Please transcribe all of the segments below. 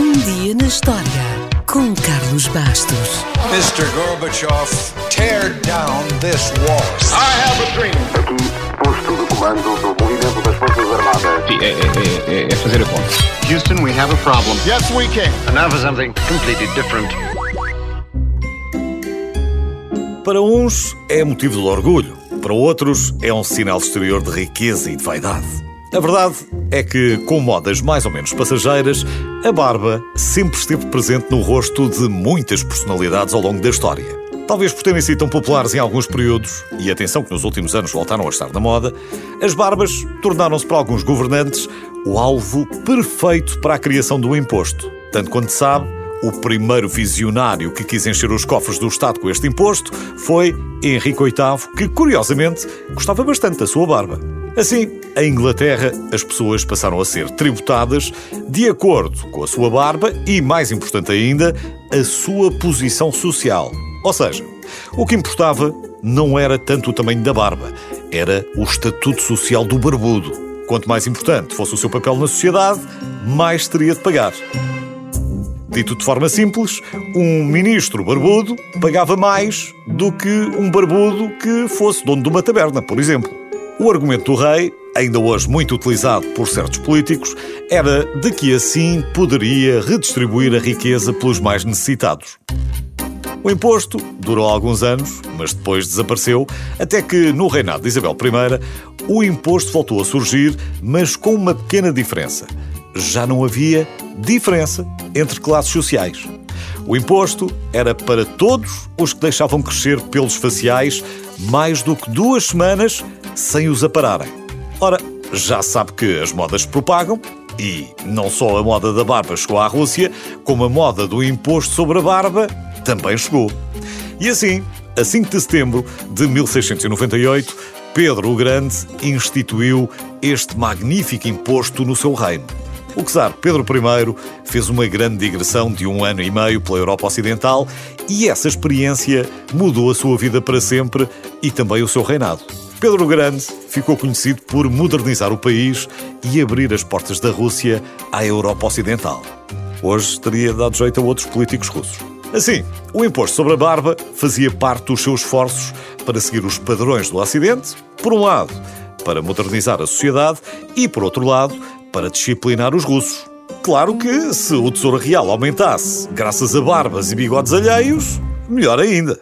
Um dia na história com Carlos Bastos. Mr. Gorbachev, tear down this wall. I have a dream. Aqui, posto de comando do movimento das Forças Armadas. Sim, é, é- é- é fazer a conta. Houston, we have a problem. Yes, we can. And now for something completely different. Para uns é motivo de orgulho, para outros é um sinal exterior de riqueza e de vaidade. A verdade é que, com modas mais ou menos passageiras, a barba sempre esteve presente no rosto de muitas personalidades ao longo da história. Talvez por terem sido tão populares em alguns períodos, e atenção que nos últimos anos voltaram a estar na moda, as barbas tornaram-se para alguns governantes o alvo perfeito para a criação do imposto. Tanto quanto sabe, o primeiro visionário que quis encher os cofres do Estado com este imposto foi Henrique VIII, que curiosamente gostava bastante da sua barba. Assim, em Inglaterra, as pessoas passaram a ser tributadas de acordo com a sua barba e, mais importante ainda, a sua posição social. Ou seja, o que importava não era tanto o tamanho da barba, era o estatuto social do barbudo. Quanto mais importante fosse o seu papel na sociedade, mais teria de pagar. Dito de forma simples, um ministro barbudo pagava mais do que um barbudo que fosse dono de uma taberna, por exemplo. O argumento do rei, ainda hoje muito utilizado por certos políticos, era de que assim poderia redistribuir a riqueza pelos mais necessitados. O imposto durou alguns anos, mas depois desapareceu, até que, no reinado de Isabel I, o imposto voltou a surgir, mas com uma pequena diferença. Já não havia diferença entre classes sociais. O imposto era para todos os que deixavam crescer pelos faciais mais do que duas semanas sem os apararem. Ora, já sabe que as modas propagam e não só a moda da barba chegou à Rússia, como a moda do imposto sobre a barba também chegou. E assim, a 5 de setembro de 1698, Pedro o Grande instituiu este magnífico imposto no seu reino. O czar Pedro I fez uma grande digressão de um ano e meio pela Europa Ocidental e essa experiência mudou a sua vida para sempre e também o seu reinado. Pedro o Grande ficou conhecido por modernizar o país e abrir as portas da Rússia à Europa Ocidental. Hoje teria dado jeito a outros políticos russos. Assim, o imposto sobre a barba fazia parte dos seus esforços para seguir os padrões do Ocidente, por um lado, para modernizar a sociedade e, por outro lado, para disciplinar os russos. Claro que, se o Tesouro Real aumentasse graças a barbas e bigodes alheios, melhor ainda.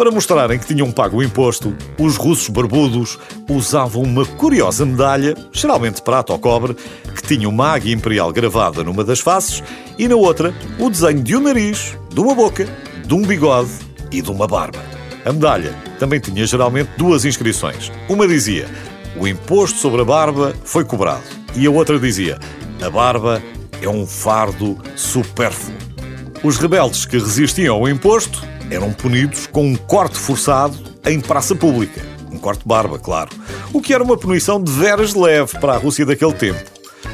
Para mostrarem que tinham pago o imposto, os russos barbudos usavam uma curiosa medalha, geralmente prata ou cobre, que tinha uma águia imperial gravada numa das faces e na outra o desenho de um nariz, de uma boca, de um bigode e de uma barba. A medalha também tinha geralmente duas inscrições. Uma dizia: O imposto sobre a barba foi cobrado. E a outra dizia: A barba é um fardo supérfluo. Os rebeldes que resistiam ao imposto eram punidos com um corte forçado em praça pública. Um corte de barba, claro. O que era uma punição de veras leve para a Rússia daquele tempo.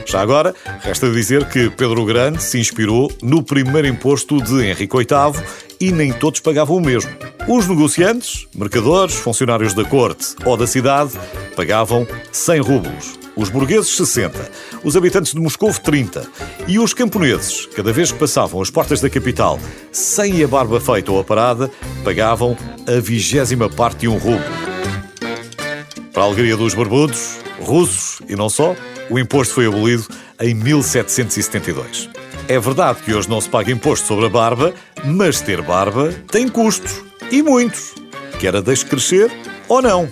Já agora, resta dizer que Pedro Grande se inspirou no primeiro imposto de Henrique VIII e nem todos pagavam o mesmo. Os negociantes, mercadores, funcionários da corte ou da cidade pagavam 100 rublos. Os burgueses, 60. Os habitantes de Moscou, 30. E os camponeses, cada vez que passavam as portas da capital sem a barba feita ou aparada, pagavam a vigésima parte de um rublo. Para a alegria dos barbudos, russos e não só, o imposto foi abolido em 1772. É verdade que hoje não se paga imposto sobre a barba, mas ter barba tem custos. E muitos. Quer a deixe crescer ou não.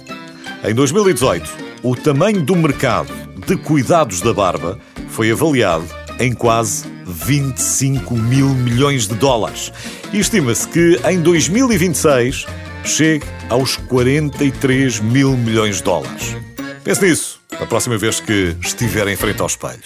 Em 2018, o tamanho do mercado de cuidados da barba foi avaliado em quase 25 mil milhões de dólares. E estima-se que em 2026 chegue aos 43 mil milhões de dólares. Pense nisso, a próxima vez que estiver em frente ao espelho.